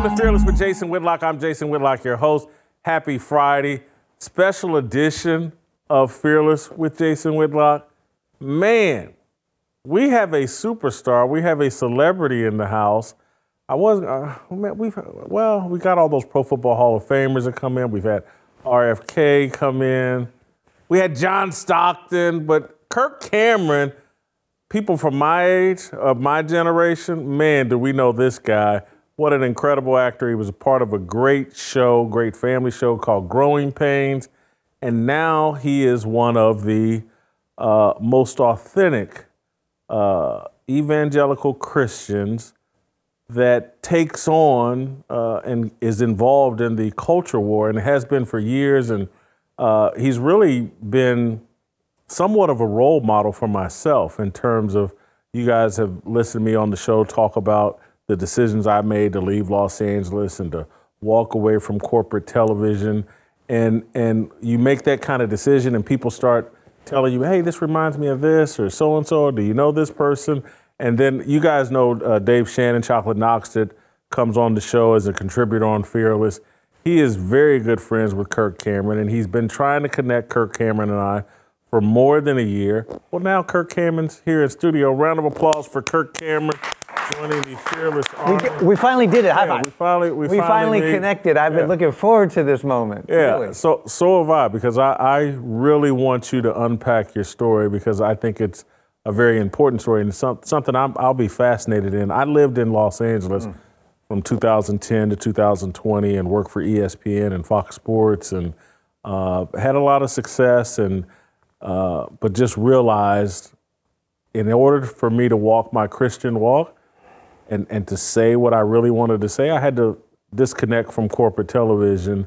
Welcome to Fearless with Jason Whitlock. I'm Jason Whitlock, your host. Happy Friday, special edition of Fearless with Jason Whitlock. Man, we have a superstar. We have a celebrity in the house. I was, uh, man, we've well, we got all those Pro Football Hall of Famers that come in. We've had RFK come in. We had John Stockton, but Kirk Cameron people from my age, of my generation, man, do we know this guy. What an incredible actor. He was a part of a great show, great family show called Growing Pains. And now he is one of the uh, most authentic uh, evangelical Christians that takes on uh, and is involved in the culture war and has been for years. And uh, he's really been somewhat of a role model for myself in terms of you guys have listened to me on the show talk about the decisions I made to leave Los Angeles and to walk away from corporate television. And, and you make that kind of decision, and people start telling you, hey, this reminds me of this, or so and so, do you know this person? And then you guys know uh, Dave Shannon, Chocolate Knox, that comes on the show as a contributor on Fearless. He is very good friends with Kirk Cameron, and he's been trying to connect Kirk Cameron and I for more than a year. Well, now Kirk Cameron's here in studio. Round of applause for Kirk Cameron joining the Fearless Army. We, we finally did it. High Yeah, five. we finally we, We finally made- connected. I've been looking forward to this moment. Yeah, Really. so so have I because I, I really want you to unpack your story because I think it's a very important story and some, something I'm, I'll be fascinated in. I lived in Los Angeles Mm. from 2010 to 2020 and worked for ESPN and Fox Sports and uh, had a lot of success and uh, but just realized in order for me to walk my Christian walk and, and to say what I really wanted to say, I had to disconnect from corporate television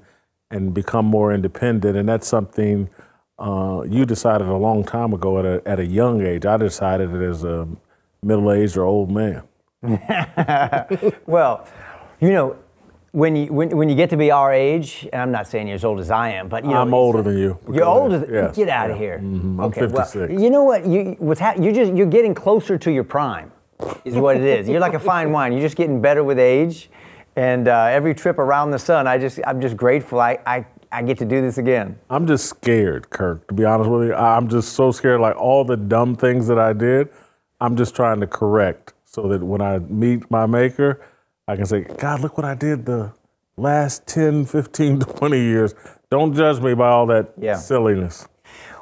and become more independent. And that's something uh, you decided a long time ago at a, at a young age. I decided it as a middle aged or old man. Well, you know, when you when, when you get to be our age, and I'm not saying you're as old as I am, but you know, I'm older than you. You're older. Yes, Get out yeah. of here. Mhm, I'm Okay, well, 56. you know what? You what's hap- You're just you're getting closer to your prime, is what it is. You're like a fine wine. You're just getting better with age, and uh, every trip around the sun, I just I'm just grateful. I I, I get to do this again. I'm just scared, Kirk, to be honest with you. I'm just so scared. Like all the dumb things that I did, I'm just trying to correct so that when I meet my maker, I can say, God, look what I did the last 10, 15, 20 years. Don't judge me by all that Yeah. silliness.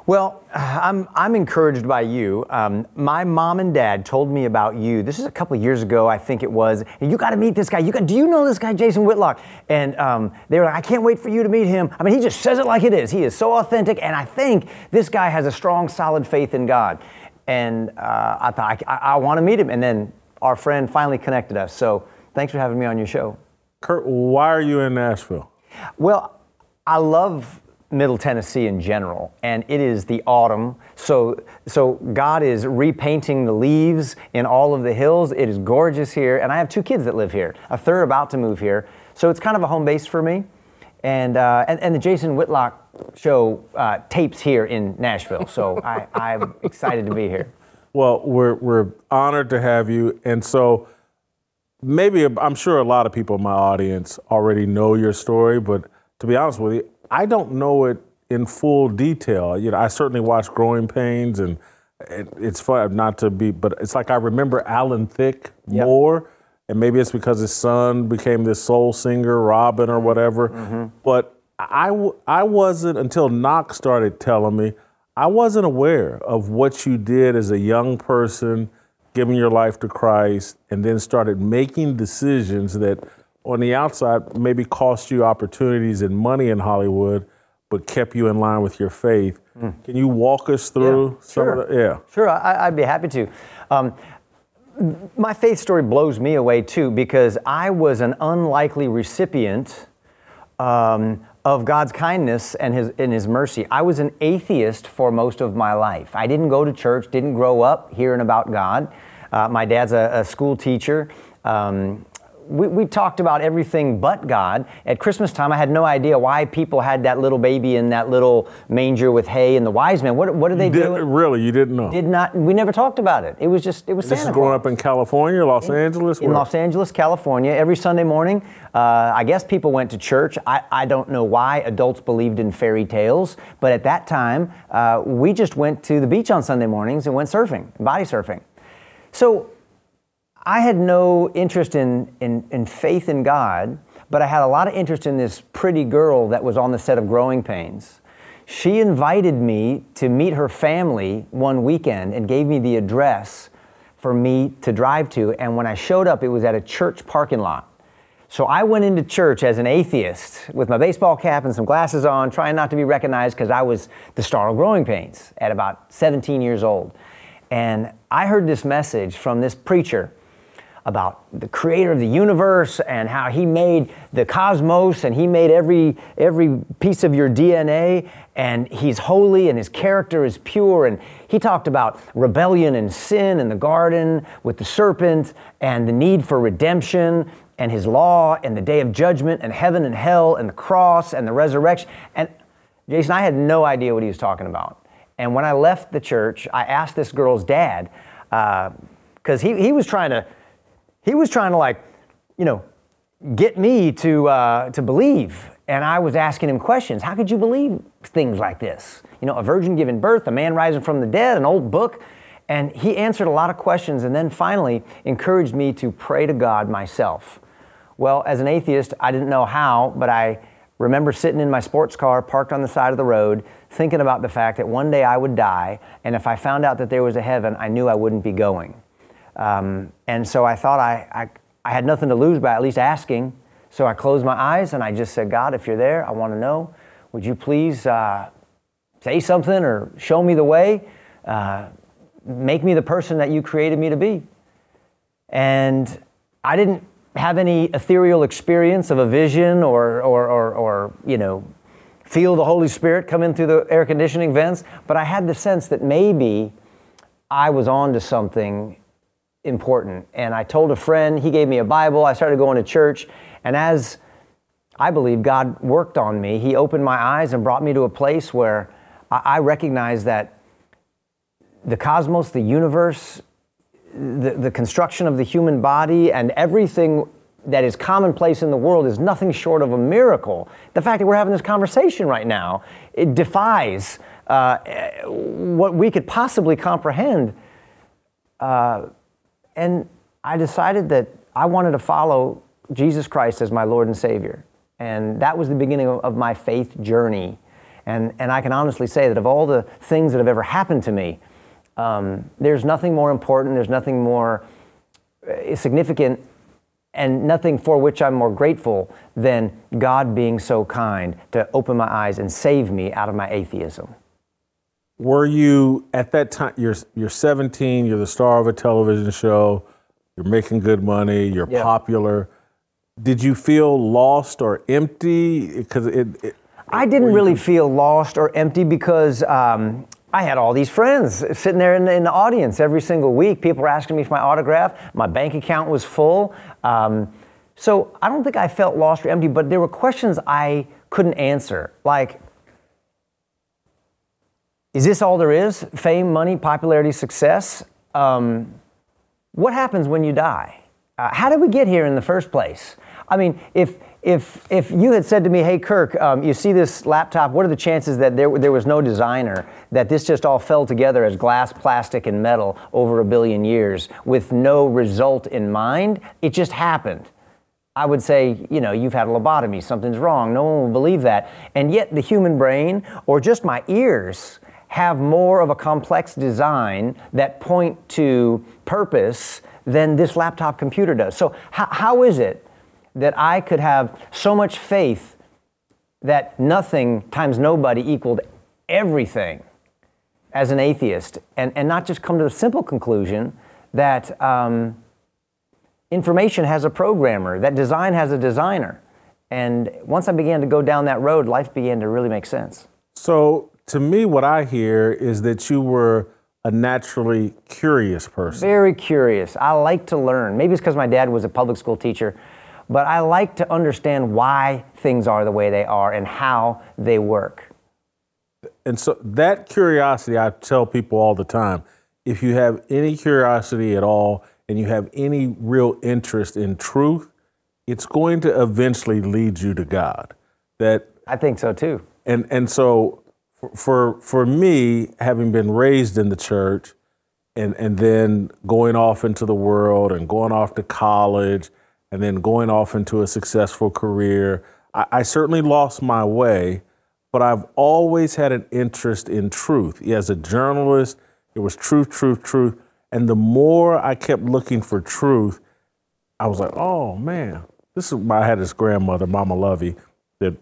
Well, I'm, I'm encouraged by you. Um, my mom and dad told me about you. This is a couple of years ago, I think it was. And you got to meet this guy. You got, do you know this guy, Jason Whitlock? And um, they were like, I can't wait for you to meet him. I mean, he just says it like it is. He is so authentic, and I think this guy has a strong, solid faith in God. And uh, I thought I, I, want to meet him. And then our friend finally connected us. So thanks for having me on your show. Kirk, why are you in Nashville? Well, I love Middle Tennessee in general, and it is the autumn. So, so God is repainting the leaves in all of the hills. It is gorgeous here, and I have two kids that live here. A third about to move here, so it's kind of a home base for me. And uh, and, and the Jason Whitlock show uh, tapes here in Nashville, so I, I'm excited to be here. Well, we're, we're honored to have you. And so maybe I'm sure a lot of people in my audience already know your story, but to be honest with you, I don't know it in full detail. You know, I certainly watched Growing Pains and it, it's fun not to be, but it's like I remember Alan Thicke Yep. more. And maybe it's because his son became this soul singer, Robin or whatever. Mm-hmm. But I, I wasn't, until Knox started telling me, I wasn't aware of what you did as a young person, giving your life to Christ, and then started making decisions that on the outside maybe cost you opportunities and money in Hollywood, but kept you in line with your faith. Can you walk us through some sure. of the, yeah. Sure, I, I'd be happy to. Um, my faith story blows me away too because I was an unlikely recipient um, of God's kindness and his, and his mercy. I was an atheist for most of my life. I didn't go to church, didn't grow up hearing about God. Uh, my dad's a, a school teacher. Um, we, we, talked about everything but God. At Christmas time, I had no idea why people had that little baby in that little manger with hay and the wise men. What, what did they do? Really, you didn't know? Did not. We never talked about it. It was just it was. This Santa is growing up in California, Los in, Angeles. In Los Angeles, California, every Sunday morning, uh, I guess people went to church. I, I don't know why adults believed in fairy tales, but at that time, uh, we just went to the beach on Sunday mornings and went surfing, body surfing. So I had no interest in, in, in faith in God, but I had a lot of interest in this pretty girl that was on the set of Growing Pains. She invited me to meet her family one weekend and gave me the address for me to drive to. And when I showed up, it was at a church parking lot. So I went into church as an atheist with my baseball cap and some glasses on, trying not to be recognized because I was the star of Growing Pains at about 17 years old. And I heard this message from this preacher about the creator of the universe and how he made the cosmos and he made every every piece of your DNA and he's holy and his character is pure. And he talked about rebellion and sin in the garden with the serpent and the need for redemption and his law and the day of judgment and heaven and hell and the cross and the resurrection. And Jason I had no idea what he was talking about. And when I left the church I asked this girl's dad because uh, he, he was trying to he was trying to like, you know, get me to uh, to believe. And I was asking him questions. How could you believe things like this? You know, a virgin giving birth, a man rising from the dead, an old book. And he answered a lot of questions and then finally encouraged me to pray to God myself. Well, as an atheist, I didn't know how, but I remember sitting in my sports car parked on the side of the road, thinking about the fact that one day I would die, and if I found out that there was a heaven, I knew I wouldn't be going. Um, and so I thought I, I, I had nothing to lose by at least asking. So I closed my eyes and I just said, God, if you're there, I want to know. Would you please uh, say something or show me the way? Uh, make me the person that you created me to be. And I didn't have any ethereal experience of a vision or, or, or, or you know, feel the Holy Spirit come in through the air conditioning vents, but I had the sense that maybe I was on to something important. And I told a friend, he gave me a Bible, I started going to church, and as I believe God worked on me, He opened my eyes and brought me to a place where I recognized that the cosmos, the universe, the, the construction of the human body, and everything that is commonplace in the world is nothing short of a miracle. The fact that we're having this conversation right now, it defies uh, what we could possibly comprehend. Uh, and I decided that I wanted to follow Jesus Christ as my Lord and Savior. And that was the beginning of, of my faith journey. And, and I can honestly say that of all the things that have ever happened to me, um, there's nothing more important, there's nothing more uh, significant, and nothing for which I'm more grateful than God being so kind to open my eyes and save me out of my atheism. Were you at that time? You're you're 17. You're the star of a television show. You're making good money. You're yeah. popular. Did you feel lost or empty? Because it, it, I didn't really feel lost or empty because um, I had all these friends sitting there in, in, the audience every single week. People were asking me for my autograph. My bank account was full. Um, so I don't think I felt lost or empty, but there were questions I couldn't answer. Like, is this all there is? Fame, money, popularity, success? Um, what happens when you die? Uh, how did we get here in the first place? I mean, if if if you had said to me, "Hey, Kirk, um, you see this laptop? What are the chances that there there was no designer that this just all fell together as glass, plastic, and metal over a billion years with no result in mind? It just happened." I would say, you know, you've had a lobotomy, something's wrong. No one will believe that. And yet, the human brain, or just my ears, have more of a complex design that point to purpose than this laptop computer does. So, how, how is it that I could have so much faith that nothing times nobody equaled everything as an atheist and, and not just come to the simple conclusion that um, information has a programmer, that design has a designer. And once I began to go down that road, life began to really make sense. So, to me, what I hear is that you were a naturally curious person. Very curious. I like to learn. Maybe it's because my dad was a public school teacher, but I like to understand why things are the way they are and how they work. And so, that curiosity, I tell people all the time if you have any curiosity at all and you have any real interest in truth, it's going to eventually lead you to God. That I think so too. And and so for for me, having been raised in the church, and and then going off into the world and going off to college, and then going off into a successful career, I, I certainly lost my way. But I've always had an interest in truth. As a journalist, it was truth, truth, truth. And the more I kept looking for truth, I was like, oh man, this is I had this grandmother, Mama Lovey, that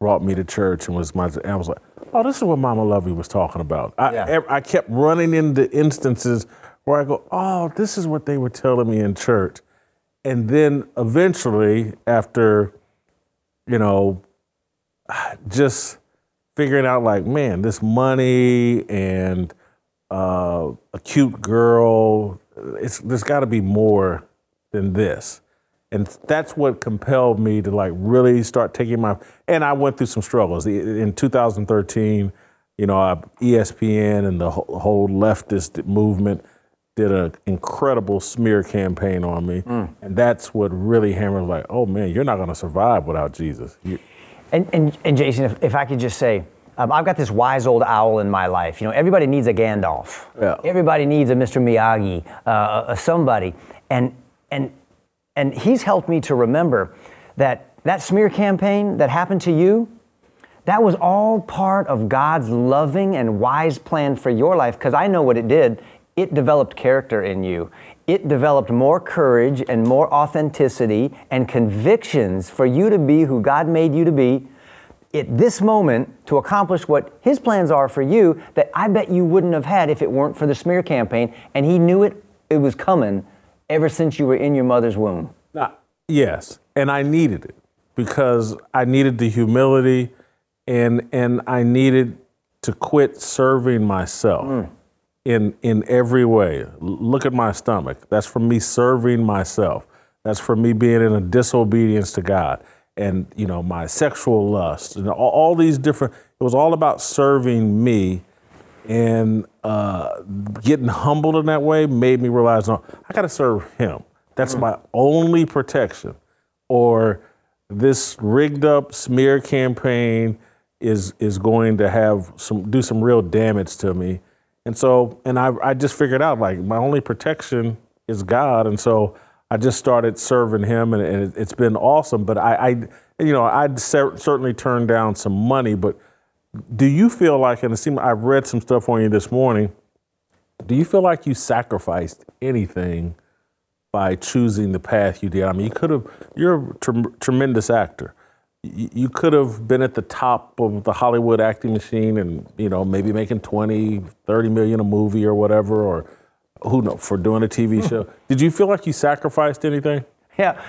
brought me to church and was my. And I was like, oh, this is what Mama Lovey was talking about. I, Yeah. I kept running into instances where I go, oh, this is what they were telling me in church, and then eventually, after, you know, just figuring out like, man, this money and uh, a cute girl, it's there's got to be more than this. And that's what compelled me to like really start taking my. And I went through some struggles in 2013. You know, ESPN and the whole, leftist movement did an incredible smear campaign on me, and that's what really hammered like, oh man, you're not going to survive without Jesus. You, And, and, and Jason, if, if I could just say, um, I've got this wise old owl in my life. You know, everybody needs a Gandalf. Yeah. Everybody needs a Mr. Miyagi, uh, a, a somebody. And, and, and he's helped me to remember that that smear campaign that happened to you, that was all part of God's loving and wise plan for your life because I know what it did. It developed character in you. It developed more courage and more authenticity and convictions for you to be who God made you to be at this moment to accomplish what His plans are for you that I bet you wouldn't have had if it weren't for the smear campaign. And He knew it, it was coming ever since you were in your mother's womb. Now, yes, and I needed it because I needed the humility and and I needed to quit serving myself mm. in in every way. Look at my stomach. That's from me serving myself. That's from me being in a disobedience to God. And you know, my sexual lust and all, all these different it was all about serving me and uh, getting humbled in that way made me realize no, I got to serve him. That's my only protection. Or this rigged up smear campaign is is going to have some do some real damage to me. And so, and I I just figured out like my only protection is God, and so I just started serving Him, and, and it, it's been awesome. But I, I you know, I'd cer- certainly turned down some money, but do you feel like, and it seemed I've read some stuff on you this morning. Do you feel like you sacrificed anything by choosing the path you did? I mean, you could have. You're a trem- tremendous actor. You, you could have been at the top of the Hollywood acting machine, and you know maybe making 20, 30 million a movie or whatever, or who knows for doing a TV hmm. show. Did you feel like you sacrificed anything? Yeah.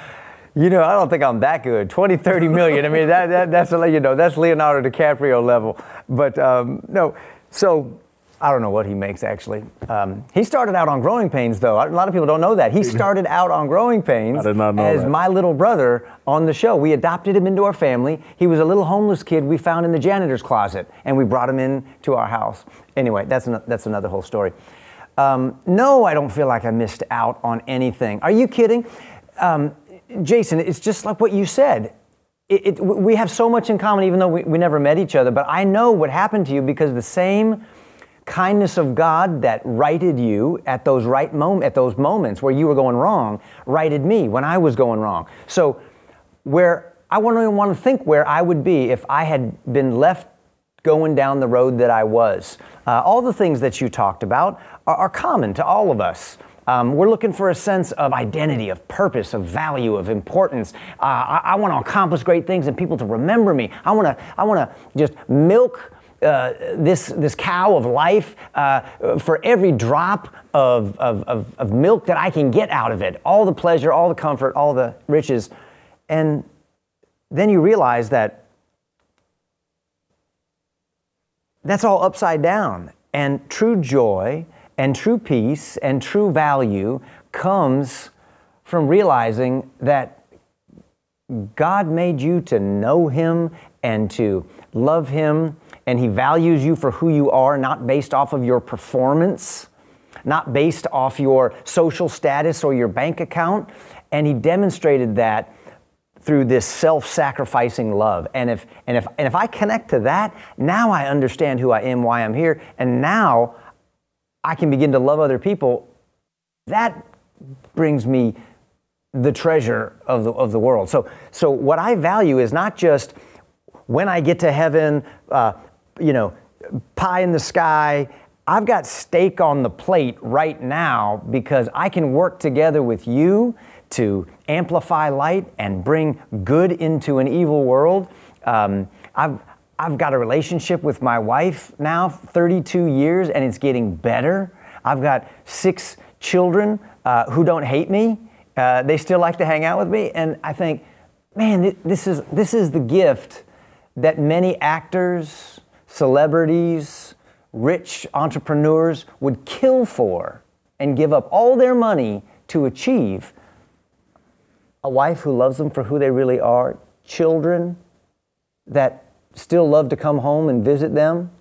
You know, I don't think I'm that good. 20, 30 million. I mean, that, that, that's, a- you know, that's Leonardo DiCaprio level. But um, no, so I don't know what he makes actually. Um, he started out on Growing Pains, though. A lot of people don't know that. He started out on Growing Pains I did not know as that. my little brother on the show. We adopted him into our family. He was a little homeless kid we found in the janitor's closet, and we brought him in to our house. Anyway, that's, an, that's another whole story. Um, no, I don't feel like I missed out on anything. Are you kidding? Um, Jason, it's just like what you said. It, it, we have so much in common, even though we, we never met each other. But I know what happened to you because the same kindness of God that righted you at those right mom- at those moments where you were going wrong, righted me when I was going wrong. So, where I wouldn't even want to think where I would be if I had been left going down the road that I was. Uh, all the things that you talked about are, are common to all of us. Um, we're looking for a sense of identity, of purpose, of value, of importance. Uh, I, I want to accomplish great things and people to remember me. I want to, I want to just milk uh, this, this cow of life, uh, for every drop of, of, of, of milk that I can get out of it, all the pleasure, all the comfort, all the riches. And then you realize that that's all upside down. And true joy and true peace and true value comes from realizing that God made you to know Him and to love Him, and He values you for who you are, not based off of your performance, not based off your social status or your bank account. And He demonstrated that through this self-sacrificing love. And if and if and if I connect to that, now I understand who I am, why I'm here, and now I can begin to love other people. That brings me the treasure of the, of the world. So, so what I value is not just when I get to heaven, uh, you know, pie in the sky. I've got steak on the plate right now because I can work together with you to amplify light and bring good into an evil world. Um, I've, I've got a relationship with my wife now, 32 years, and it's getting better. I've got six children uh, who don't hate me. Uh, they still like to hang out with me, and I think, man, this is this is the gift that many actors, celebrities, rich entrepreneurs would kill for and give up all their money to achieve a wife who loves them for who they really are, children that still love to come home and visit them,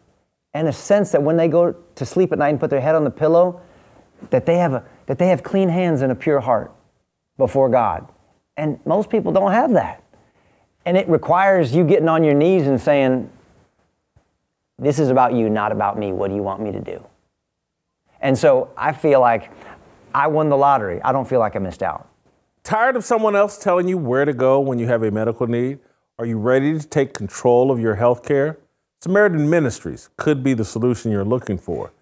and a sense that when they go to sleep at night and put their head on the pillow, that they have, a, that they have clean hands and a pure heart before God. And most people don't have that. And it requires you getting on your knees and saying, This is about you, not about me. What do you want me to do? And so I feel like I won the lottery. I don't feel like I missed out. Tired of someone else telling you where to go when you have a medical need? Are you ready to take control of your health care? Samaritan Ministries could be the solution you're looking for.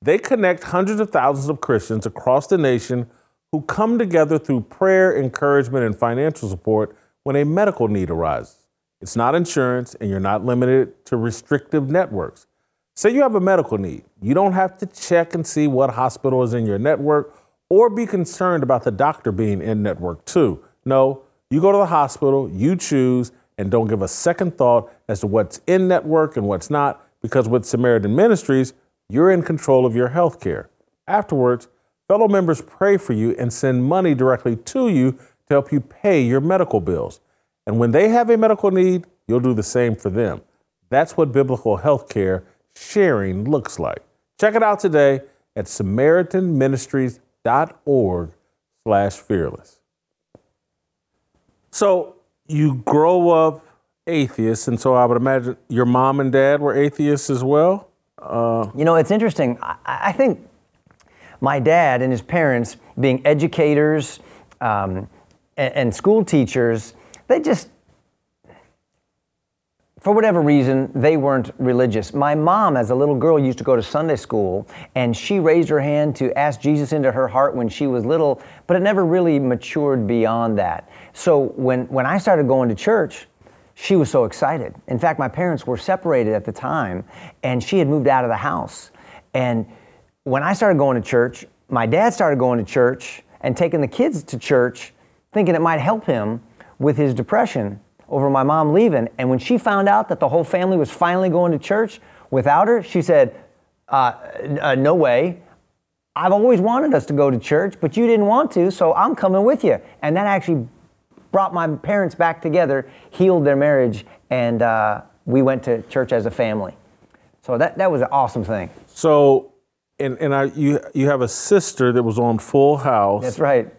They connect hundreds of thousands of Christians across the nation who come together through prayer, encouragement, and financial support when a medical need arises. It's not insurance, and you're not limited to restrictive networks. Say you have a medical need. You don't have to check and see what hospital is in your network or be concerned about the doctor being in network too. No, you go to the hospital, you choose, and don't give a second thought as to what's in network and what's not, because with Samaritan Ministries, you're in control of your health care. Afterwards, fellow members pray for you and send money directly to you to help you pay your medical bills. And when they have a medical need, you'll do the same for them. That's what biblical health care sharing looks like. Check it out today at samaritanministries.org slash fearless. So you grow up atheist, and so I would imagine your mom and dad were atheists as well? Uh, you know, it's interesting. I, I, think my dad and his parents, being educators um, and, and school teachers, they just for whatever reason, they weren't religious. My mom, as a little girl, used to go to Sunday school, and she raised her hand to ask Jesus into her heart when she was little, but it never really matured beyond that. So when, when I started going to church, she was so excited. In fact, my parents were separated at the time, and she had moved out of the house. And when I started going to church, my dad started going to church and taking the kids to church, thinking it might help him with his depression over my mom leaving. And when she found out that the whole family was finally going to church without her, she said, uh, uh, No way. I've always wanted us to go to church, but you didn't want to, so I'm coming with you. And that actually brought my parents back together, healed their marriage, and uh, we went to church as a family. So that, that was an awesome thing. So, and, and I, you, you have a sister that was on Full House. That's right.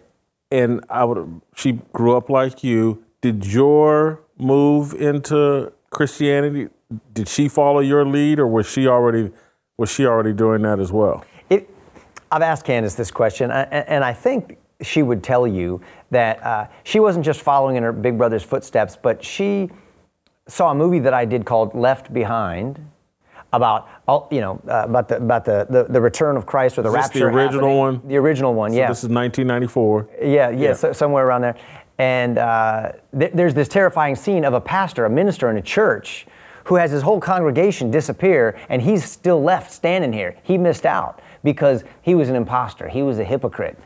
And I would, she grew up like you did your move into Christianity? Did she follow your lead, or was she already was she already doing that as well? It, I've asked Candace this question, and I think she would tell you that uh, she wasn't just following in her big brother's footsteps, but she saw a movie that I did called Left Behind about you know uh, about the about the, the, the return of Christ or the Is rapture. the original happening. one. The original one, so yeah. This is 1994. Yeah, yeah, yeah. So, somewhere around there. And uh, th- there's this terrifying scene of a pastor, a minister in a church, who has his whole congregation disappear and he's still left standing here. He missed out because he was an impostor. He was a hypocrite.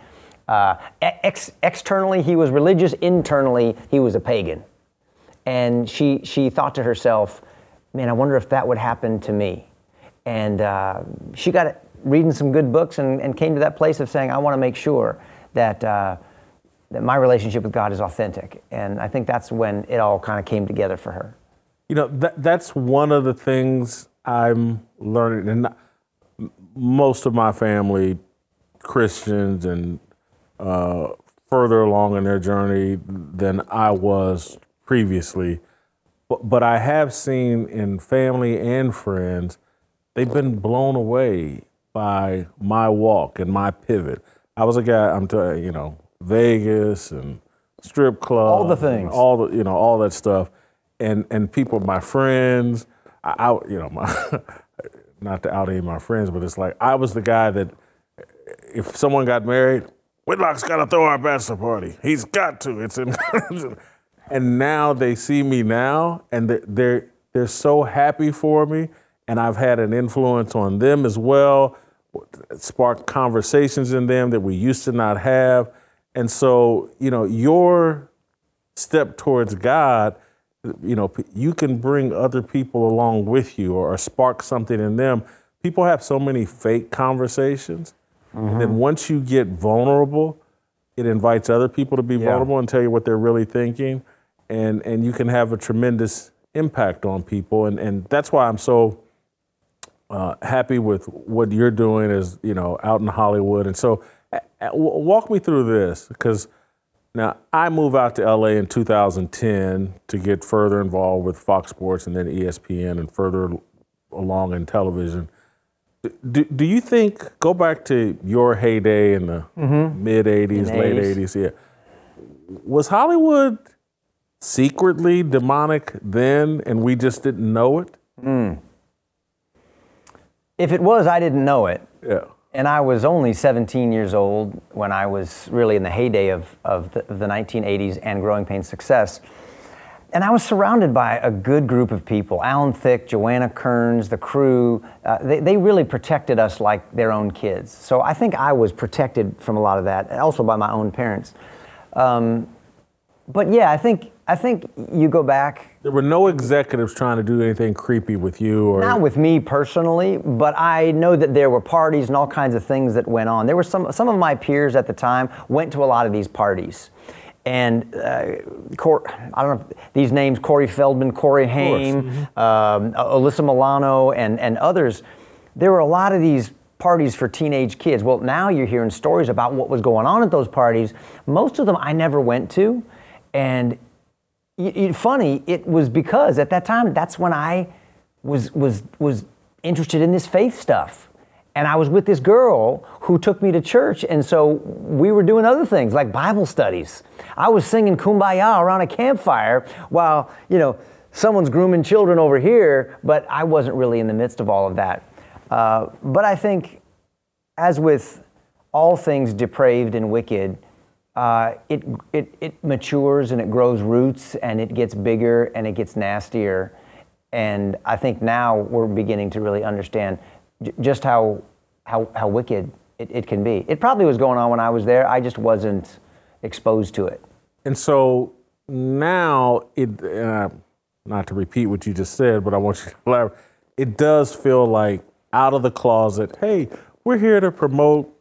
Uh, ex- externally, he was religious. Internally, he was a pagan. And she, she thought to herself, man, I wonder if that would happen to me. And uh, she got reading some good books and, and, came to that place of saying, I want to make sure that, uh, that my relationship with God is authentic. And I think that's when it all kind of came together for her. You know, that, that's one of the things I'm learning. And most of my family, Christians and uh, further along in their journey than I was previously. But, but I have seen in family and friends, they've been blown away by my walk and my pivot. I was a guy, I'm telling you know, Vegas and strip clubs, all the things, all the you know, all that stuff, and and people, my friends, I, I you know, my not to out any of my friends, but it's like I was the guy that if someone got married, Whitlock's got to throw our bachelor party. He's got to. It's in. and now they see me now, and they're they're so happy for me, and I've had an influence on them as well, sparked conversations in them that we used to not have, and so you know your step towards God, you know you can bring other people along with you or, or spark something in them. People have so many fake conversations Mm-hmm. And then mm-hmm. once you get vulnerable, it invites other people to be yeah. vulnerable and tell you what they're really thinking. And, and you can have a tremendous impact on people. And, and that's why I'm so uh, happy with what you're doing as, you know, out in Hollywood. And so walk me through this because now I moved out to LA in 2010 to get further involved with Fox Sports and then ESPN and further along in television. Do, do you think, go back to your heyday in the mm-hmm. mid 80s, late 80s, yeah. Was Hollywood secretly demonic then and we just didn't know it? Mm. If it was, I didn't know it. Yeah. And I was only 17 years old when I was really in the heyday of, of, the, of the 1980s and Growing Pains success. And I was surrounded by a good group of people Alan Thicke, Joanna Kerns, the crew. Uh, they, they really protected us like their own kids. So I think I was protected from a lot of that, also by my own parents. Um, but yeah, I think, I think you go back. There were no executives trying to do anything creepy with you or. Not with me personally, but I know that there were parties and all kinds of things that went on. There were some, some of my peers at the time went to a lot of these parties and uh, Cor- I don't know if these names: Corey Feldman, Corey Haim, mm-hmm. um, Alyssa Milano, and and others. There were a lot of these parties for teenage kids. Well, now you're hearing stories about what was going on at those parties. Most of them I never went to, and y- y- funny, it was because at that time that's when I was was was interested in this faith stuff and I was with this girl who took me to church, and so we were doing other things like Bible studies. I was singing "Kumbaya" around a campfire while you know someone's grooming children over here, but I wasn't really in the midst of all of that. Uh, but I think, as with all things depraved and wicked, uh, it, it, it matures and it grows roots and it gets bigger and it gets nastier. And I think now we're beginning to really understand just how how how wicked it, it can be. It probably was going on when I was there. I just wasn't exposed to it. And so now it. Uh, not to repeat what you just said, but I want you to elaborate. It does feel like out of the closet. Hey, we're here to promote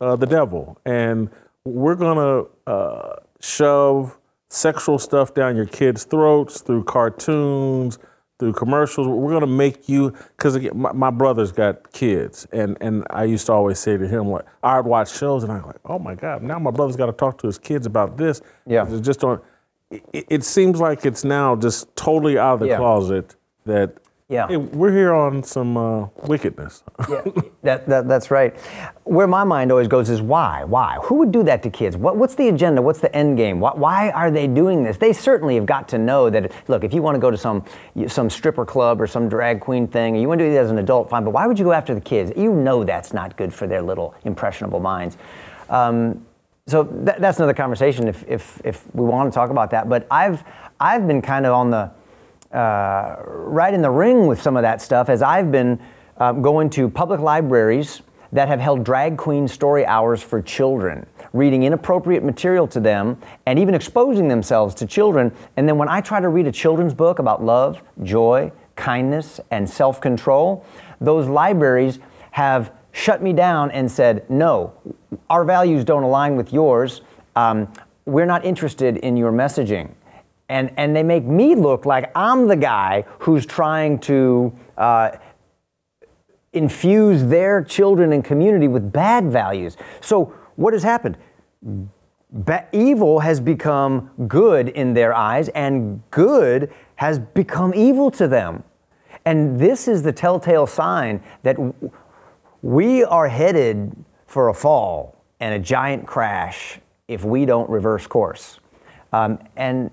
uh, the devil, and we're gonna uh, shove sexual stuff down your kids' throats through cartoons, through commercials. We're gonna make you because my, my, brother's got kids, and and I used to always say to him like I'd watch shows, and I'm like, oh my god, now my brother's got to talk to his kids about this. Yeah, it's just on. It, it, seems like it's now just totally out of the yeah. closet that yeah. Hey, we're here on some uh, wickedness. yeah, that, that, that's right. Where my mind always goes is why? Why? Who would do that to kids? What, what's the agenda? What's the end game? Why, why are they doing this? They certainly have got to know that, look, if you want to go to some, some stripper club or some drag queen thing, or you want to do it as an adult, fine, but why would you go after the kids? You know that's not good for their little impressionable minds. Um, so th- that's another conversation if, if, if we want to talk about that. But I've, I've been kind of on the, uh, right in the ring with some of that stuff as I've been uh, going to public libraries that have held drag queen story hours for children, reading inappropriate material to them, and even exposing themselves to children. And then when I try to read a children's book about love, joy, kindness, and self control, those libraries have shut me down and said, no, our values don't align with yours. Um, we're not interested in your messaging. And, and they make me look like I'm the guy who's trying to uh, infuse their children and community with bad values. So, what has happened? Ba- evil has become good in their eyes, and good has become evil to them. And this is the telltale sign that we are headed for a fall and a giant crash if we don't reverse course. Um, and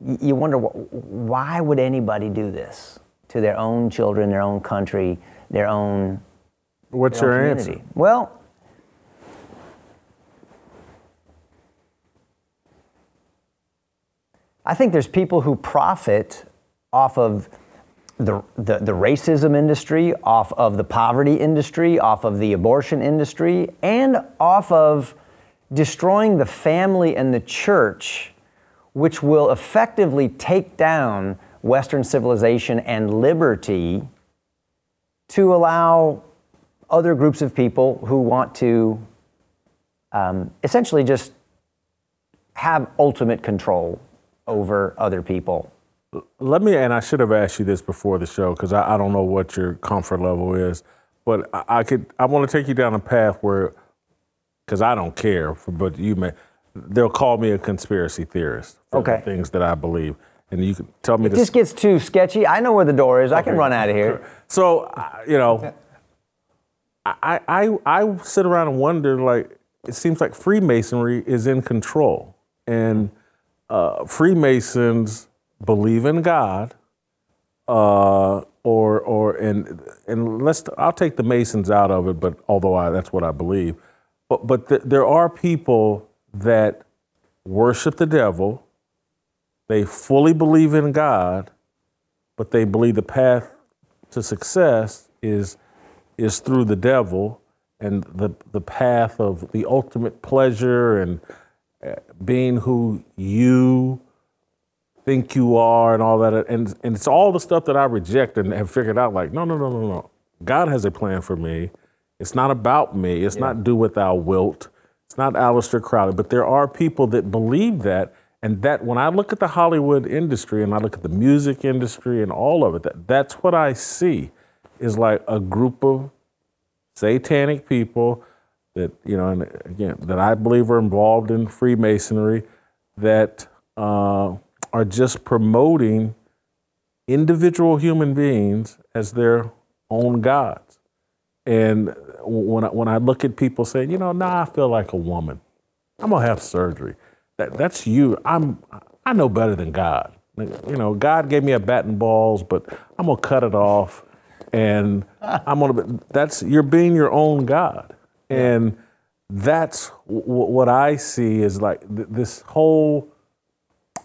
you wonder why would anybody do this to their own children, their own country, their own. What's their your own answer? Well, I think there's people who profit off of the, the, the, racism industry, off of the poverty industry, off of the abortion industry, and off of destroying the family and the church, which will effectively take down Western civilization and liberty to allow other groups of people who want to um, essentially just have ultimate control over other people. Let me, and I should have asked you this before the show because I, I, don't know what your comfort level is, but I, I could, I want to take you down a path where, because I don't care, for, but you may, they'll call me a conspiracy theorist for okay. things that I believe. And you can tell me if this gets too sketchy, I know where the door is. I can run out of here. So, you know, I, I, I sit around and wonder like, it seems like Freemasonry is in control. And uh, Freemasons, believe in God, uh, or or and and let's I'll take the Masons out of it, but although I, that's what I believe, but but th- there are people that worship the devil. They fully believe in God, but they believe the path to success is is through the devil and the the path of the ultimate pleasure and uh, being who you think you are and all that. And, and it's all the stuff that I reject and have figured out like, no, no, no, no, no. God has a plan for me. It's not about me. It's yeah. not do what thou wilt. It's not Aleister Crowley. But there are people that believe that. And that when I look at the Hollywood industry and I look at the music industry and all of it, that, that's what I see is like a group of satanic people that, you know, and again, that I believe are involved in Freemasonry that uh, are just promoting individual human beings as their own gods. And when I, when I look at people saying, you know, nah, I feel like a woman, I'm gonna have surgery. That, that's you. I'm I know better than God. You know, God gave me a bat and balls, but I'm gonna cut it off, and I'm gonna. That's you're being your own God, and that's w- what I see is like th- this whole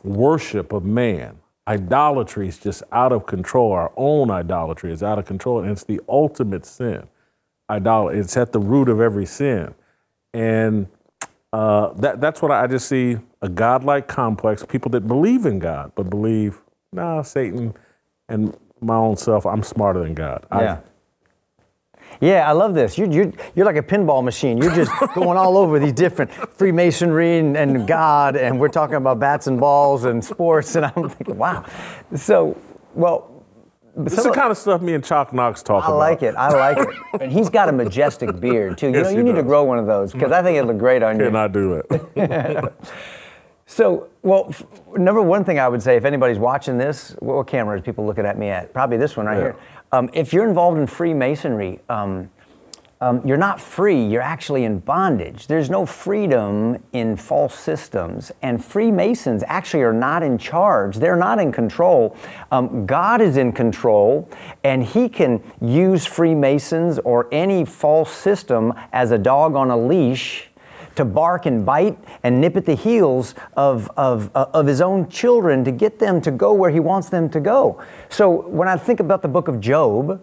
worship of man. Idolatry is just out of control. Our own idolatry is out of control, and it's the ultimate sin. Idolatry, it's at the root of every sin. And uh, that, that's what I just see a godlike complex, people that believe in God, but believe, nah, Satan and my own self, I'm smarter than God. Yeah. Yeah, I love this. You're, you're, you're like a pinball machine. You're just going all over these different Freemasonry and, and God, and we're talking about bats and balls and sports, and I'm thinking, wow. So, well, this is the kind of stuff me and Chalk Knox talk I about. I like it. I like it. And he's got a majestic beard too. You yes, know, you need does. to grow one of those because I think it'd look great on Can you. I do it? so, well, f- number one thing I would say, if anybody's watching this, what, what camera is people looking at me at? Probably this one right Yeah. here. Um, if you're involved in Freemasonry, um, um, you're not free, you're actually in bondage. There's no freedom in false systems. And Freemasons actually are not in charge, they're not in control. Um, God is in control, and He can use Freemasons or any false system as a dog on a leash to bark and bite and nip at the heels of, of, uh, of his own children to get them to go where he wants them to go. So when I think about the book of Job,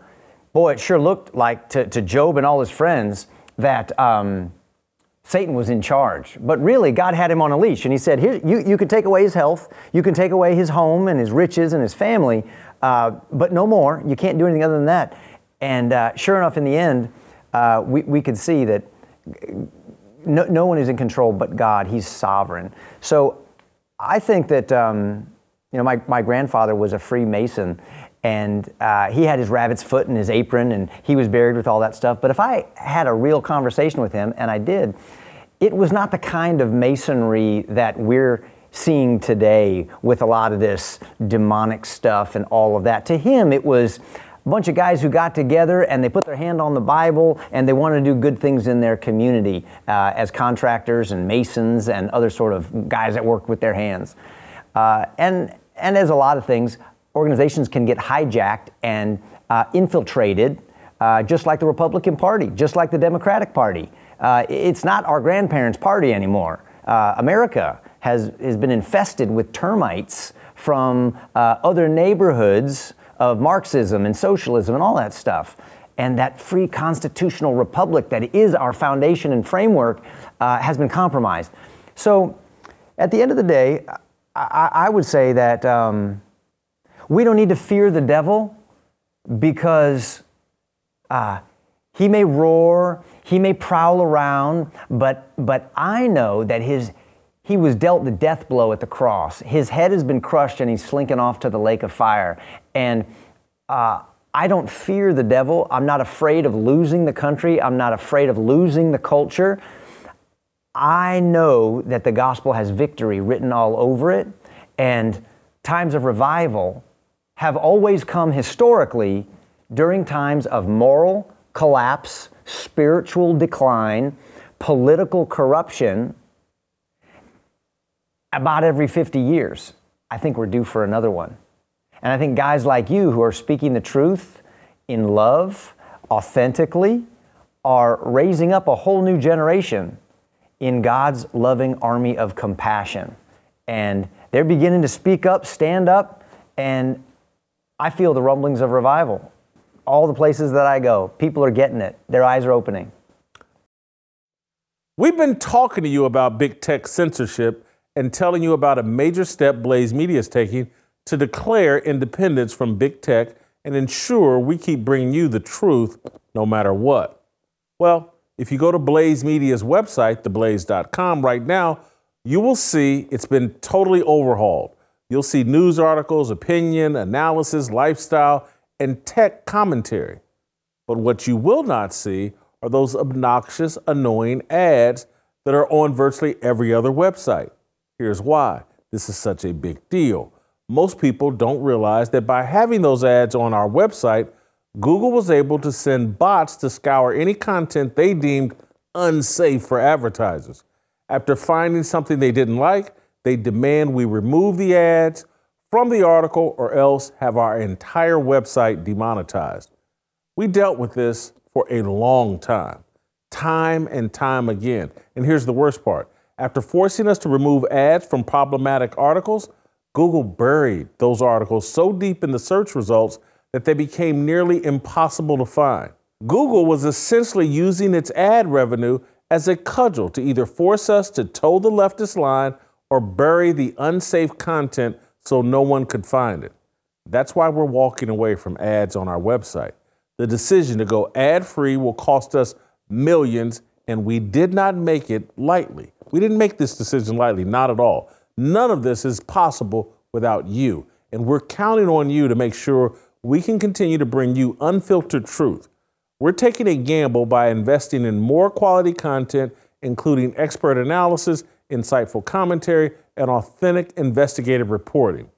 boy, it sure looked like to, to Job and all his friends that um, Satan was in charge. But really, God had him on a leash. And he said, Here, you, you can take away his health, you can take away his home and his riches and his family, uh, but no more. You can't do anything other than that. And uh, sure enough, in the end, uh, we, we could see that no, no one is in control but God. He's sovereign. So I think that, um, you know, my, my grandfather was a Freemason and uh, he had his rabbit's foot in his apron and he was buried with all that stuff. But if I had a real conversation with him, and I did, it was not the kind of masonry that we're seeing today with a lot of this demonic stuff and all of that. To him, it was a bunch of guys who got together and they put their hand on the Bible and they wanted to do good things in their community uh, as contractors and masons and other sort of guys that work with their hands. Uh, and, and as a lot of things, organizations can get hijacked and uh, infiltrated, uh, just like the Republican Party, just like the Democratic Party. Uh, it's not our grandparents' party anymore. Uh, America has, has been infested with termites from uh, other neighborhoods of Marxism and socialism and all that stuff. And that free constitutional republic that is our foundation and framework has been compromised. So, at the end of the day, I, I would say that um, we don't need to fear the devil because uh, he may roar, he may prowl around, but, but I know that his, he was dealt the death blow at the cross. His head has been crushed and he's slinking off to the lake of fire. And uh, I don't fear the devil. I'm not afraid of losing the country. I'm not afraid of losing the culture. I know that the gospel has victory written all over it, and times of revival have always come historically during times of moral collapse, spiritual decline, political corruption, about every 50 years. I think we're due for another one. And I think guys like you who are speaking the truth in love, authentically, are raising up a whole new generation in God's loving army of compassion. And they're beginning to speak up, stand up, and I feel the rumblings of revival. All the places that I go, people are getting it. Their eyes are opening. We've been talking to you about big tech censorship and telling you about a major step Blaze Media is taking to declare independence from big tech and ensure we keep bringing you the truth no matter what. Well, if you go to Blaze Media's website, theblaze.com, right now, you will see it's been totally overhauled. You'll see news articles, opinion, analysis, lifestyle, and tech commentary. But what you will not see are those obnoxious, annoying ads that are on virtually every other website. Here's why this is such a big deal most people don't realize that by having those ads on our website, Google was able to send bots to scour any content they deemed unsafe for advertisers. After finding something they didn't like, they demand we remove the ads from the article or else have our entire website demonetized. We dealt with this for a long time, time and time again. And here's the worst part after forcing us to remove ads from problematic articles, Google buried those articles so deep in the search results that they became nearly impossible to find. Google was essentially using its ad revenue as a cudgel to either force us to toe the leftist line or bury the unsafe content so no one could find it. That's why we're walking away from ads on our website. The decision to go ad free will cost us millions, and we did not make it lightly. We didn't make this decision lightly, not at all. None of this is possible without you. And we're counting on you to make sure we can continue to bring you unfiltered truth. We're taking a gamble by investing in more quality content, including expert analysis, insightful commentary, and authentic investigative reporting.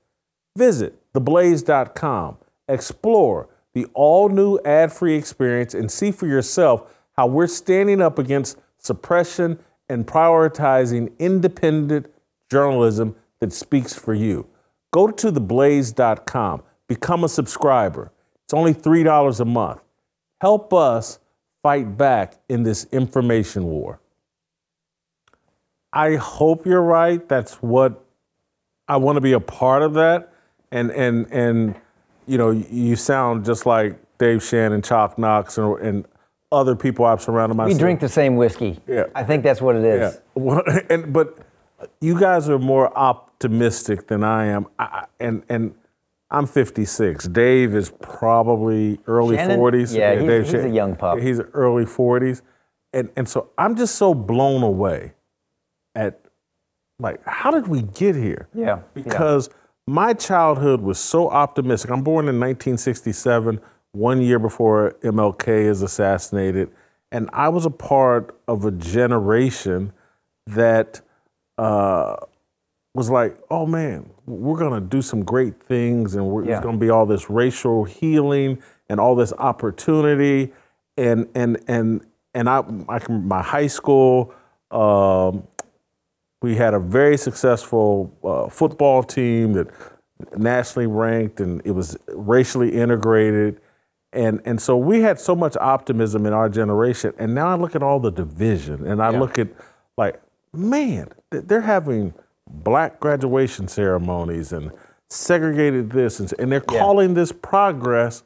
Visit theblaze.com, explore the all new ad free experience, and see for yourself how we're standing up against suppression and prioritizing independent journalism that speaks for you. Go to theblaze.com, become a subscriber. It's only $3 a month. Help us fight back in this information war. I hope you're right. That's what I want to be a part of that. And and and you know, you sound just like Dave Shannon, Chalk Knox, and, and other people I've surrounded myself. We drink the same whiskey. Yeah. I think that's what it is. Yeah. Well, and but you guys are more optimistic than I am. I, and and I'm 56. Dave is probably early Shannon? 40s. Yeah, he's- Dave he's Shan- a young pup. He's early 40s. And and so I'm just so blown away at like how did we get here? Yeah, yeah. Because my childhood was so optimistic. I'm born in 1967, one year before MLK is assassinated, and I was a part of a generation that uh, was like, "Oh man, we're gonna do some great things, and we're, Yeah. there's gonna be all this racial healing and all this opportunity." And and and and I, I can, my high school. Um, we had a very successful uh, football team that nationally ranked and it was racially integrated. And and so we had so much optimism in our generation. And now i look at all the division and i look at like man they're having black graduation ceremonies and segregated this and, and they're Yeah. calling this progress.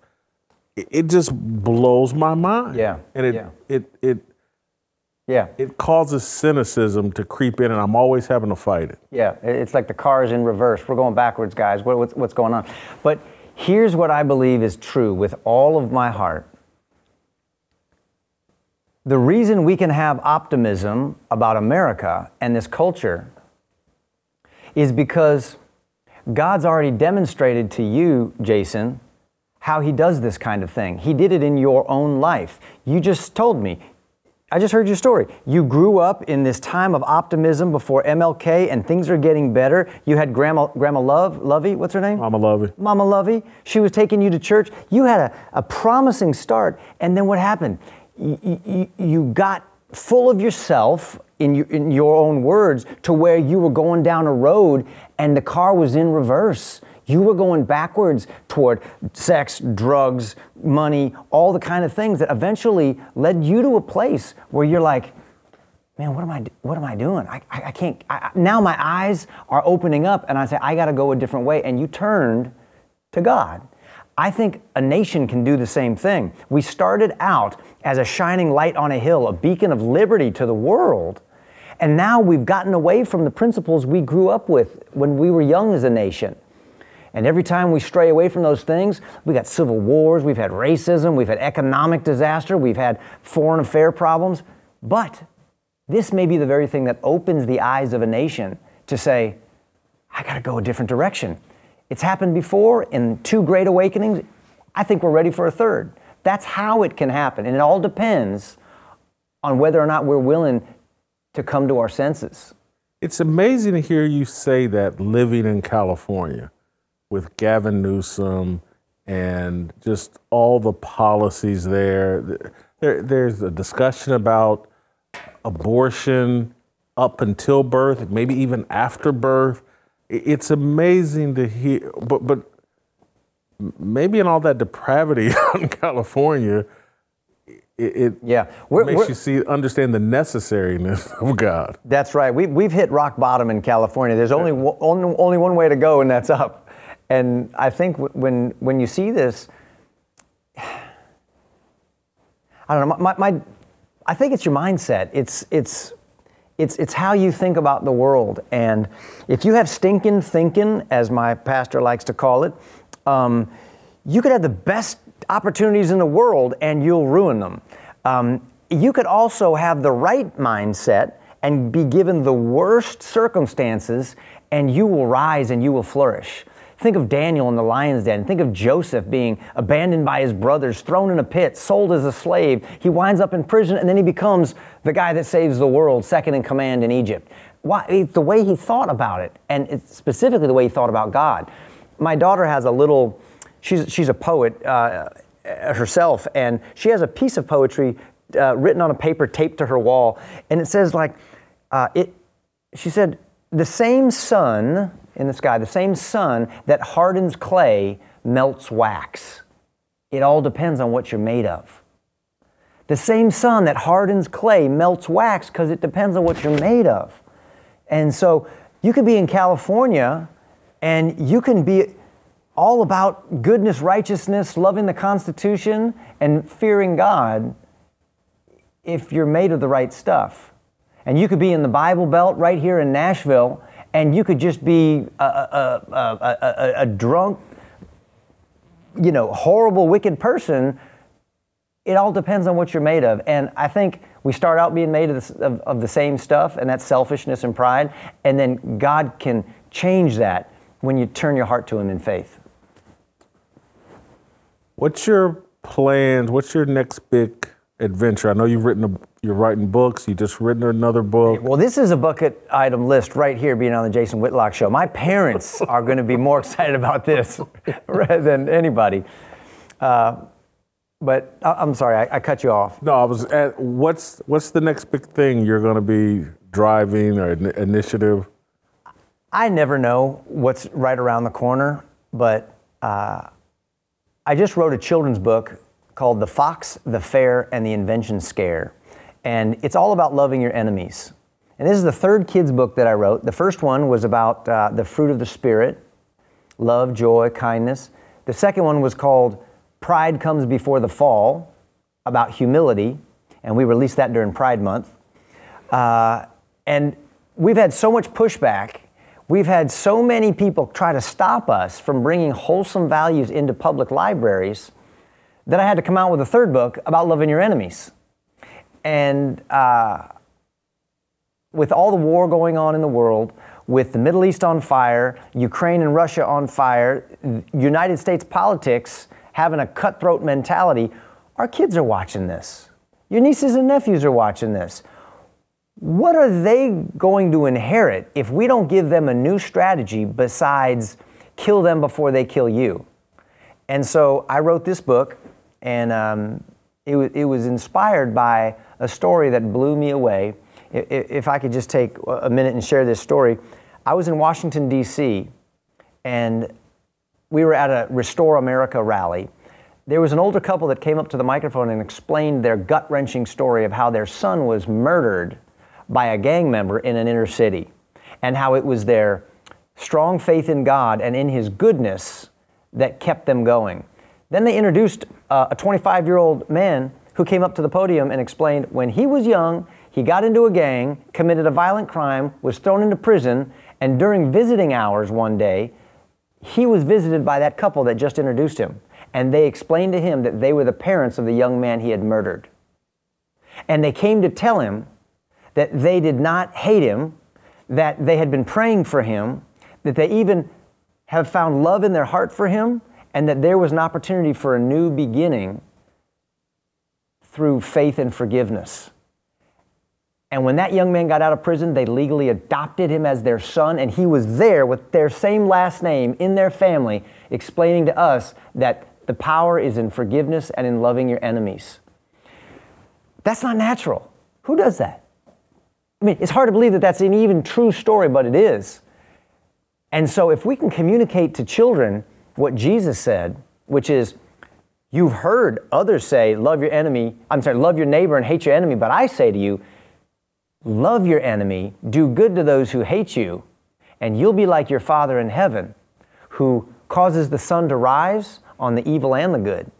It, it just blows my mind. Yeah, and it yeah. it it Yeah. it causes cynicism to creep in, and I'm always having to fight it. Yeah, it's like the car is in reverse. We're going backwards, guys. What, what's, what's going on? But here's what I believe is true with all of my heart. The reason we can have optimism about America and this culture is because God's already demonstrated to you, Jason, how He does this kind of thing. He did it in your own life. You just told me. I just heard your story. You grew up in this time of optimism before MLK, and things are getting better. You had Grandma, Grandma Love, Lovey, what's her name? Mama Lovey. Mama Lovey. She was taking you to church. You had a, a promising start, and then what happened? You, you, you got full of yourself, in your, in your own words, to where you were going down a road and the car was in reverse. You were going backwards toward sex, drugs, money, all the kind of things that eventually led you to a place where you're like, man, what am I, what am I doing? I, I, I can't, I, now my eyes are opening up and I say, I got to go a different way. And you turned to God. I think a nation can do the same thing. We started out as a shining light on a hill, a beacon of liberty to the world. And now we've gotten away from the principles we grew up with when we were young as a nation. And every time we stray away from those things, we got civil wars, we've had racism, we've had economic disaster, we've had foreign affair problems. But this may be the very thing that opens the eyes of a nation to say, I got to go a different direction. It's happened before in two great awakenings. I think we're ready for a third. That's how it can happen. And it all depends on whether or not we're willing to come to our senses. It's amazing to hear you say that living in California with Gavin Newsom and just all the policies there. there there's a discussion about abortion up until birth, maybe even after birth. It's amazing to hear, but but maybe in all that depravity out in California, it, it Yeah. We're- makes we're- you see understand the necessariness of God. That's right. We, we've hit rock bottom in California. There's only, one- only, only one way to go, and that's up. And I think when, when you see this, I don't know, my, my, I think it's your mindset. It's, it's, it's, it's how you think about the world. And if you have stinking thinking, as my pastor likes to call it, um, you could have the best opportunities in the world and you'll ruin them. Um, you could also have the right mindset and be given the worst circumstances and you will rise and you will flourish. Think of Daniel in the lion's den. Think of Joseph being abandoned by his brothers, thrown in a pit, sold as a slave. He winds up in prison and then he becomes the guy that saves the world, second in command in Egypt. Why, the way he thought about it, and specifically the way he thought about God. My daughter has a little, she's, she's a poet uh, herself, and she has a piece of poetry uh, written on a paper taped to her wall, and it says, like, uh, it, she said, the same sun in the sky, the same sun that hardens clay melts wax. It all depends on what you're made of. The same sun that hardens clay melts wax because it depends on what you're made of. And so you could be in California and you can be all about goodness, righteousness, loving the Constitution, and fearing God if you're made of the right stuff. And you could be in the Bible Belt right here in Nashville, and you could just be a, a, a, a, drunk, you know, horrible, wicked person. It all depends on what you're made of. And I think we start out being made of, of, of the same stuff, and that's selfishness and pride. And then God can change that when you turn your heart to Him in faith. What's your plans? What's your next big adventure? I know you've written, a, you're writing books. You just written another book. Well, this is a bucket item list right here, being on the Jason Whitlock show. My parents are going to be more excited about this than anybody. Uh, but I'm sorry, I, I, cut you off. No, I was at what's what's the next big thing you're going to be driving or initiative? I never know what's right around the corner, but uh, I just wrote a children's book called The Fox, the Fair, and the Invention Scare. And it's all about loving your enemies. And this is the third kids' book that I wrote. The first one was about uh, the fruit of the Spirit love, joy, kindness. The second one was called Pride Comes Before the Fall, about humility. And we released that during Pride Month. Uh, and we've had so much pushback. We've had so many people try to stop us from bringing wholesome values into public libraries that I had to come out with a third book about loving your enemies. And uh, with all the war going on in the world, with the Middle East on fire, Ukraine and Russia on fire, United States politics having a cutthroat mentality, our kids are watching this. Your nieces and nephews are watching this. What are they going to inherit if we don't give them a new strategy besides kill them before they kill you? And so I wrote this book and um, it, w- it was inspired by a story that blew me away. If, I could just take a minute and share this story, I was in Washington, D.C., and we were at a Restore America rally. There was an older couple that came up to the microphone and explained their gut wrenching story of how their son was murdered by a gang member in an inner city, and how it was their strong faith in God and in His goodness that kept them going. Then they introduced uh, a 25 year old man who came up to the podium and explained when he was young, he got into a gang, committed a violent crime, was thrown into prison, and during visiting hours one day, he was visited by that couple that just introduced him. And they explained to him that they were the parents of the young man he had murdered. And they came to tell him that they did not hate him, that they had been praying for him, that they even have found love in their heart for him, and that there was an opportunity for a new beginning through faith and forgiveness. And when that young man got out of prison, they legally adopted him as their son, and he was there with their same last name in their family, explaining to us that the power is in forgiveness and in loving your enemies. That's not natural. Who does that? I mean, it's hard to believe that that's an even true story, but it is. And so, if we can communicate to children what Jesus said, which is, You've heard others say, Love your enemy, I'm sorry, love your neighbor and hate your enemy, but I say to you, Love your enemy, do good to those who hate you, and you'll be like your Father in heaven, who causes the sun to rise on the evil and the good,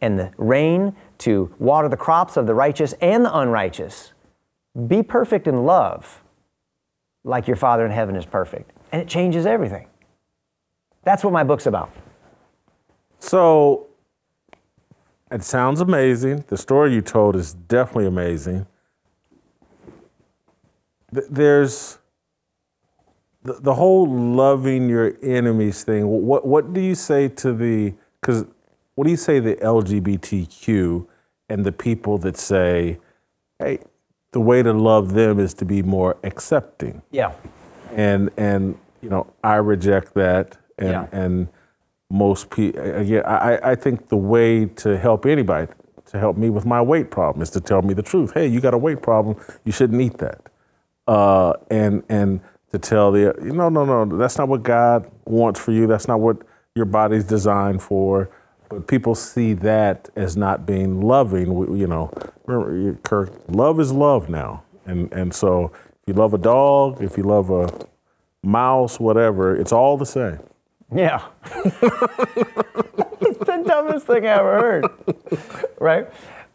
and the rain to water the crops of the righteous and the unrighteous. Be perfect in love, like your Father in heaven is perfect. And it changes everything. That's what my book's about. So it sounds amazing. The story you told is definitely amazing. There's the, the whole loving your enemies thing. What what do you say to the because what do you say the LGBTQ and the people that say, hey, the way to love them is to be more accepting. Yeah. And and you know I reject that and yeah. and most people again I, I think the way to help anybody to help me with my weight problem is to tell me the truth. Hey you got a weight problem you shouldn't eat that. Uh, and and to tell the no no no that's not what god wants for you. That's not what your body's designed for. But people see that as not being loving you know. Remember kirk love is love now. And and so If you love a dog, if you love a mouse, whatever, it's all the same. Yeah. it's the dumbest thing I ever heard. right?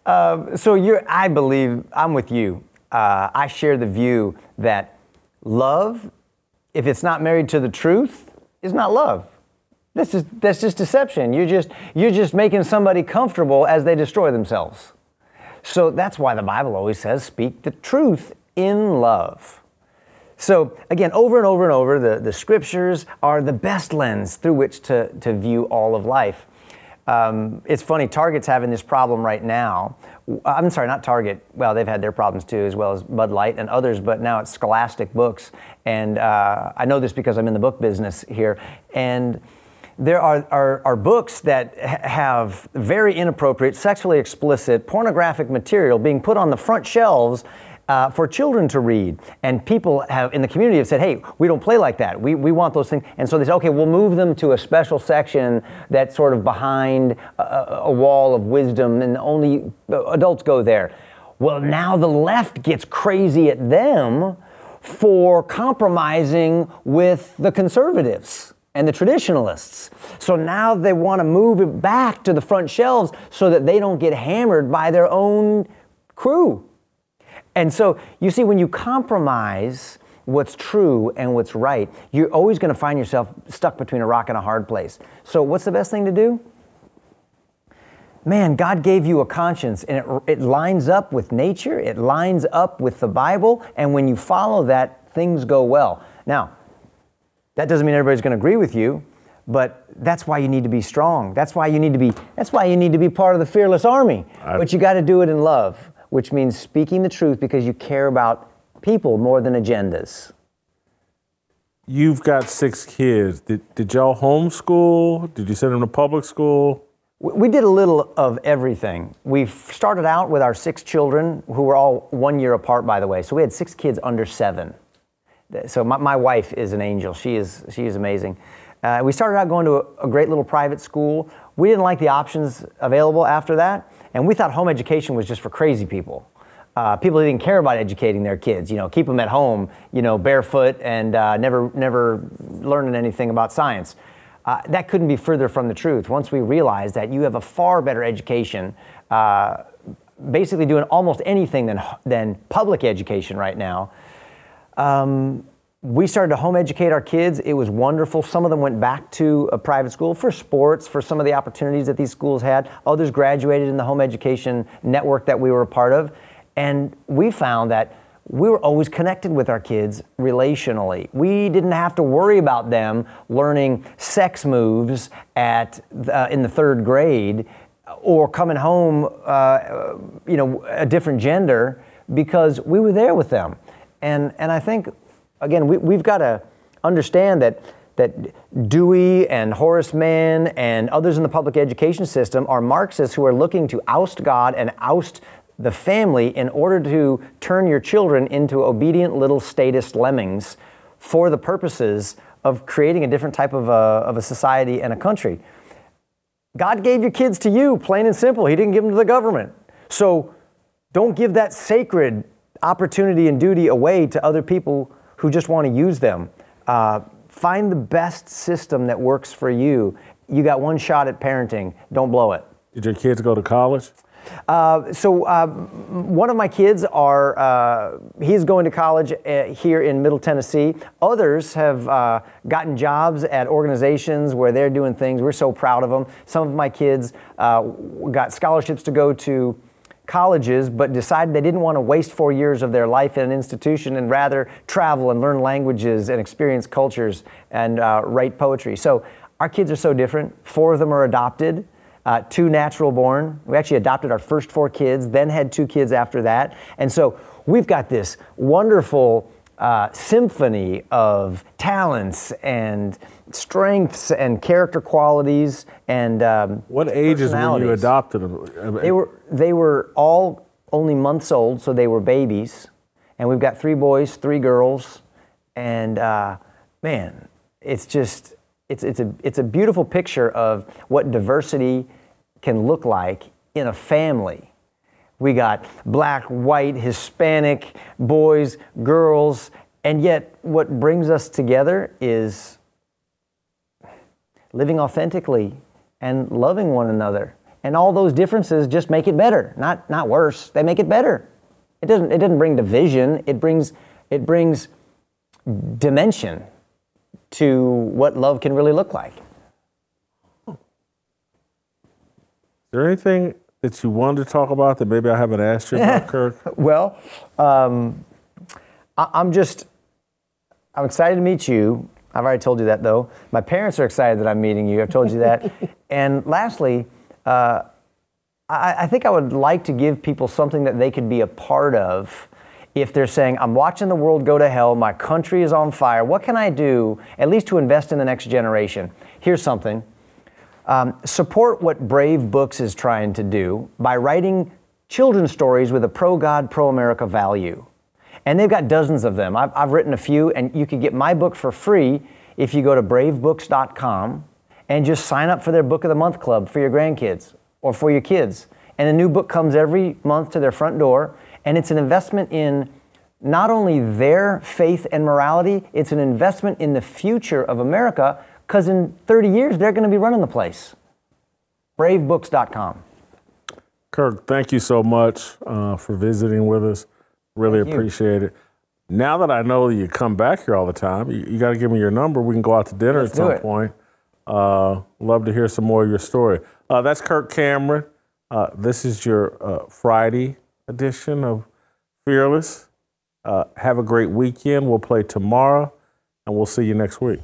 Um, so you're, I believe, I'm with you. Uh, I share the view that love, if it's not married to the truth, is not love. That's just, that's just deception. You're just, you're just making somebody comfortable as they destroy themselves. So that's why the Bible always says, speak the truth in love. So again, over and over and over, the, the scriptures are the best lens through which to, to view all of life. Um, it's funny, Target's having this problem right now. I'm sorry, not Target. Well, they've had their problems too, as well as Bud Light and others, but now it's Scholastic Books. And uh, I know this because I'm in the book business here. And there are, are, are books that have very inappropriate, sexually explicit, pornographic material being put on the front shelves uh, for children to read. And people have in the community have said, hey, we don't play like that. We, we want those things. And so they said, okay, we'll move them to a special section that's sort of behind a, a wall of wisdom and only uh, adults go there. Well, now the left gets crazy at them for compromising with the conservatives and the traditionalists. So now they want to move it back to the front shelves so that they don't get hammered by their own crew. And so you see, when you compromise what's true and what's right, you're always going to find yourself stuck between a rock and a hard place. So, what's the best thing to do? Man, God gave you a conscience and it, it lines up with nature, it lines up with the Bible, and when you follow that, things go well. Now, that doesn't mean everybody's going to agree with you, but that's why you need to be strong. That's why you need to be that's why you need to be part of the fearless army. I, but you got to do it in love, which means speaking the truth because you care about people more than agendas. You've got six kids. Did, did y'all homeschool? Did you send them to public school? We did a little of everything. We started out with our six children, who were all one year apart, by the way. So we had six kids under seven so my, my wife is an angel. She is, she is amazing. Uh, we started out going to a, a, great little private school. We didn't like the options available after that, and we thought home education was just for crazy people. Uh, people who didn't care about educating their kids, you know, keep them at home, you know, barefoot and uh, never, never learning anything about science. Uh, that couldn't be further from the truth. Once we realized that you have a far better education, uh, basically doing almost anything than, than public education right now, um, we started to home educate our kids. It was wonderful. Some of them went back to a private school for sports, for some of the opportunities that these schools had. Others graduated in the home education network that we were a part of. And we found that we were always connected with our kids relationally. We didn't have to worry about them learning sex moves at uh, in the third grade or coming home, uh, you know, a different gender because we were there with them. And, and I think, again, we, we've got to understand that, that Dewey and Horace Mann and others in the public education system are Marxists who are looking to oust God and oust the family in order to turn your children into obedient little statist lemmings for the purposes of creating a different type of a, of a society and a country. God gave your kids to you, plain and simple. He didn't give them to the government. So don't give that sacred opportunity and duty away to other people who just want to use them. Uh, find the best system that works for you. You got one shot at parenting. Don't blow it. Did your kids go to college? Uh, so uh, one of my kids are uh, he's going to college uh, here in Middle Tennessee. Others have uh, gotten jobs at organizations where they're doing things. We're so proud of them. Some of my kids uh, got scholarships to go to colleges, but decided they didn't want to waste four years of their life in an institution and rather travel and learn languages and experience cultures and uh, write poetry. So our kids are so different. Four of them are adopted. Uh, two natural born. We actually adopted our first four kids, then had two kids after that. And so we've got this wonderful uh, symphony of talents and strengths and character qualities and um, what ages when you adopted them? They were they were all only months old, so they were babies. And we've got three boys, three girls, and uh, man, it's just it's it's a it's a beautiful picture of what diversity can look like in a family We got black, white, Hispanic, boys, girls, and yet what brings us together is living authentically and loving one another. And all those differences just make it better, not, not worse. They make it better. It doesn't, it doesn't bring division, it brings, it brings dimension to what love can really look like. Is there anything that you wanted to talk about that maybe I haven't asked you about, Kirk? Well, um, I, I'm just, I'm excited to meet you. I've already told you that though. My parents are excited that I'm meeting you. I've told you that. and lastly, uh, I, I think I would like to give people something that they could be a part of if they're saying, I'm watching the world go to hell, my country is on fire, what can I do at least to invest in the next generation? Here's something. Um, support what Brave Books is trying to do by writing children's stories with a pro God, pro America value. And they've got dozens of them. I've, I've written a few, and you can get my book for free if you go to bravebooks.com and just sign up for their Book of the Month Club for your grandkids or for your kids. And a new book comes every month to their front door, and it's an investment in not only their faith and morality, it's an investment in the future of America, because in 30 years, they're going to be running the place. Bravebooks.com. Kirk, thank you so much uh, for visiting with us. Really Thank you. appreciate it. Now that I know you come back here all the time, you, you got to give me your number. We can go out to dinner Let's at some point. Uh, love to hear some more of your story. Uh, that's Kirk Cameron. Uh, this is your uh, Friday edition of Fearless. Uh, have a great weekend. We'll play tomorrow, and we'll see you next week.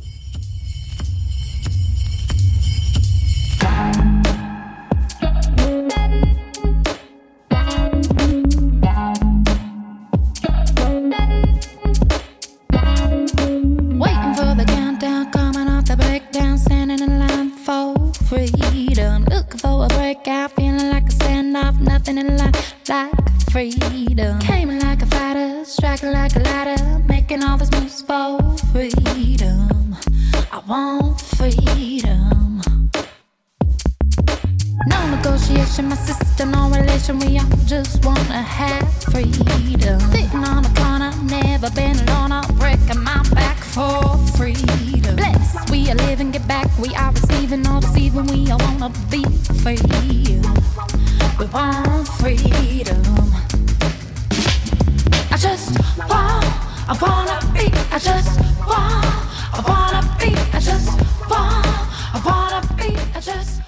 Breakout, feeling like a standoff, nothing in life like freedom. Came like a fighter, striking like a ladder, making all these moves for freedom. I want freedom. No negotiation, my sister, no relation. We all just wanna have freedom. Sitting on a corner, never been alone. I'm breaking my back for freedom. Blessed, we are living, get back. We are receiving, all deceiving. We all wanna be free. We want freedom. I just want, I wanna be. I just want, I wanna be. I just want, I wanna be. I just